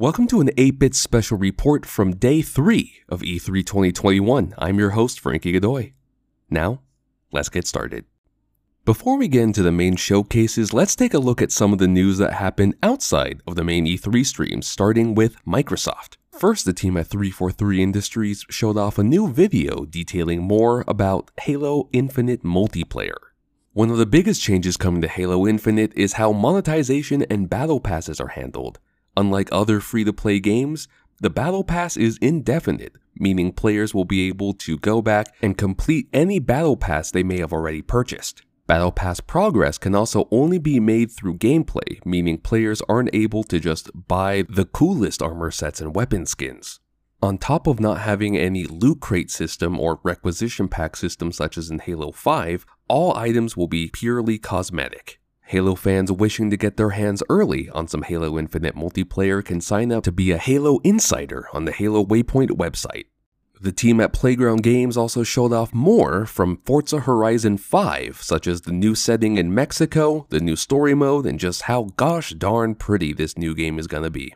Welcome to an 8 bit special report from day 3 of E3 2021. I'm your host, Frankie Godoy. Now, let's get started. Before we get into the main showcases, let's take a look at some of the news that happened outside of the main E3 streams, starting with Microsoft. First, the team at 343 Industries showed off a new video detailing more about Halo Infinite multiplayer. One of the biggest changes coming to Halo Infinite is how monetization and battle passes are handled. Unlike other free to play games, the Battle Pass is indefinite, meaning players will be able to go back and complete any Battle Pass they may have already purchased. Battle Pass progress can also only be made through gameplay, meaning players aren't able to just buy the coolest armor sets and weapon skins. On top of not having any loot crate system or requisition pack system such as in Halo 5, all items will be purely cosmetic. Halo fans wishing to get their hands early on some Halo Infinite multiplayer can sign up to be a Halo Insider on the Halo Waypoint website. The team at Playground Games also showed off more from Forza Horizon 5, such as the new setting in Mexico, the new story mode, and just how gosh darn pretty this new game is gonna be.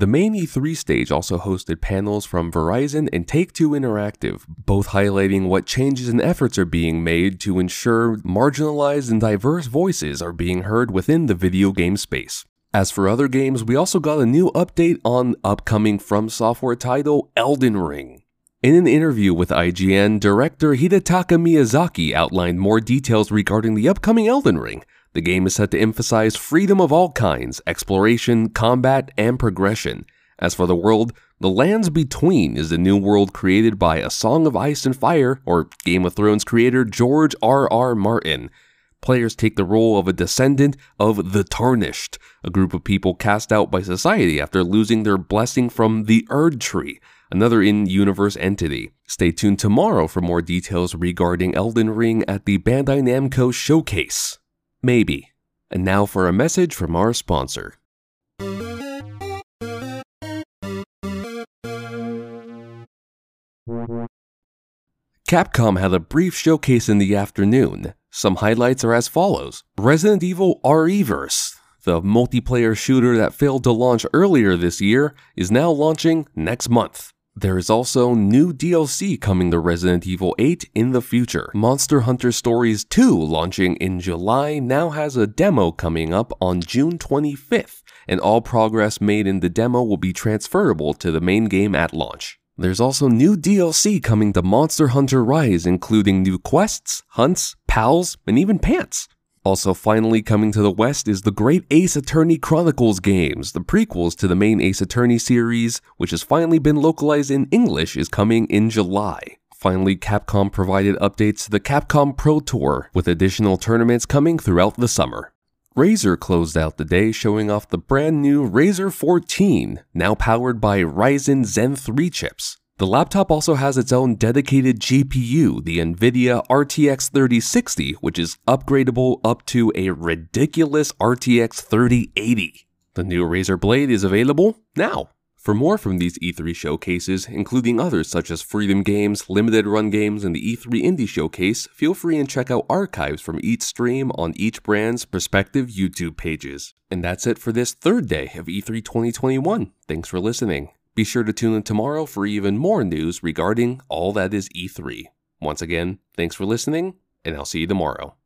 The main E3 stage also hosted panels from Verizon and Take Two Interactive, both highlighting what changes and efforts are being made to ensure marginalized and diverse voices are being heard within the video game space. As for other games, we also got a new update on upcoming From Software title Elden Ring. In an interview with IGN, director Hidetaka Miyazaki outlined more details regarding the upcoming Elden Ring, the game is set to emphasize freedom of all kinds, exploration, combat, and progression. As for the world, the Lands Between is the new world created by A Song of Ice and Fire, or Game of Thrones creator George R. R. Martin. Players take the role of a descendant of the Tarnished, a group of people cast out by society after losing their blessing from the Erd Tree, another in universe entity. Stay tuned tomorrow for more details regarding Elden Ring at the Bandai Namco Showcase. Maybe. And now for a message from our sponsor. Capcom had a brief showcase in the afternoon. Some highlights are as follows Resident Evil RE-Verse, the multiplayer shooter that failed to launch earlier this year, is now launching next month. There is also new DLC coming to Resident Evil 8 in the future. Monster Hunter Stories 2, launching in July, now has a demo coming up on June 25th, and all progress made in the demo will be transferable to the main game at launch. There's also new DLC coming to Monster Hunter Rise, including new quests, hunts, pals, and even pants. Also, finally coming to the West is the Great Ace Attorney Chronicles games, the prequels to the main Ace Attorney series, which has finally been localized in English, is coming in July. Finally, Capcom provided updates to the Capcom Pro Tour, with additional tournaments coming throughout the summer. Razer closed out the day showing off the brand new Razer 14, now powered by Ryzen Zen 3 chips. The laptop also has its own dedicated GPU, the NVIDIA RTX 3060, which is upgradable up to a ridiculous RTX 3080. The new Razer Blade is available now. For more from these E3 showcases, including others such as Freedom Games, Limited Run Games, and the E3 Indie Showcase, feel free and check out archives from each stream on each brand's respective YouTube pages. And that's it for this third day of E3 2021. Thanks for listening. Be sure to tune in tomorrow for even more news regarding all that is E3. Once again, thanks for listening, and I'll see you tomorrow.